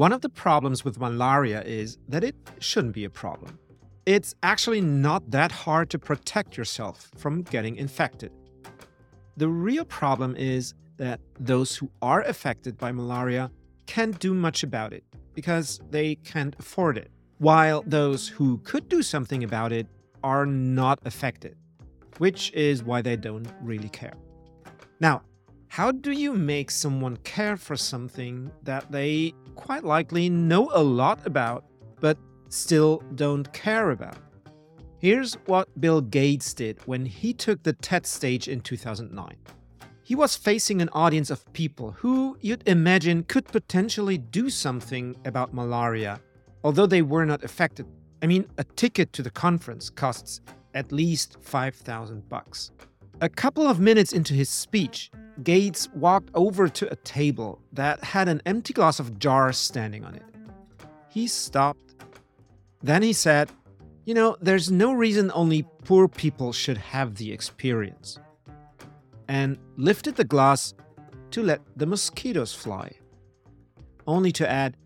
One of the problems with malaria is that it shouldn't be a problem. It's actually not that hard to protect yourself from getting infected. The real problem is that those who are affected by malaria can't do much about it because they can't afford it, while those who could do something about it are not affected, which is why they don't really care. Now, how do you make someone care for something that they quite likely know a lot about, but still don't care about? Here's what Bill Gates did when he took the TED stage in 2009. He was facing an audience of people who you'd imagine could potentially do something about malaria, although they were not affected. I mean, a ticket to the conference costs at least 5,000 bucks. A couple of minutes into his speech, Gates walked over to a table that had an empty glass of jar standing on it. He stopped. Then he said, You know, there's no reason only poor people should have the experience. And lifted the glass to let the mosquitoes fly. Only to add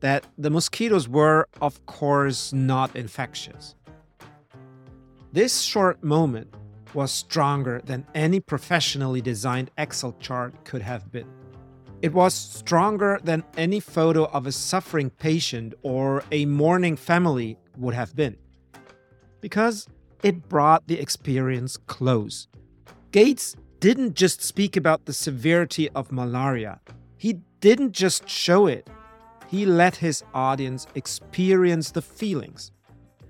that the mosquitoes were, of course, not infectious. This short moment was stronger than any professionally designed Excel chart could have been. It was stronger than any photo of a suffering patient or a mourning family would have been. Because it brought the experience close. Gates didn't just speak about the severity of malaria, he didn't just show it, he let his audience experience the feelings.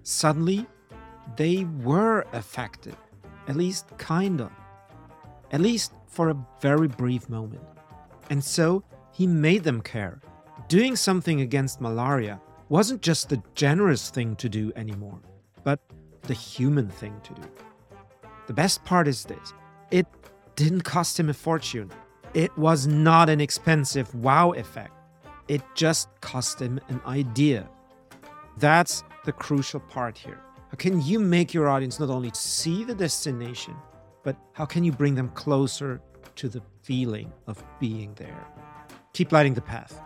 Suddenly, they were affected. At least, kind of. At least for a very brief moment. And so he made them care. Doing something against malaria wasn't just the generous thing to do anymore, but the human thing to do. The best part is this it didn't cost him a fortune. It was not an expensive wow effect. It just cost him an idea. That's the crucial part here. How can you make your audience not only see the destination, but how can you bring them closer to the feeling of being there? Keep lighting the path.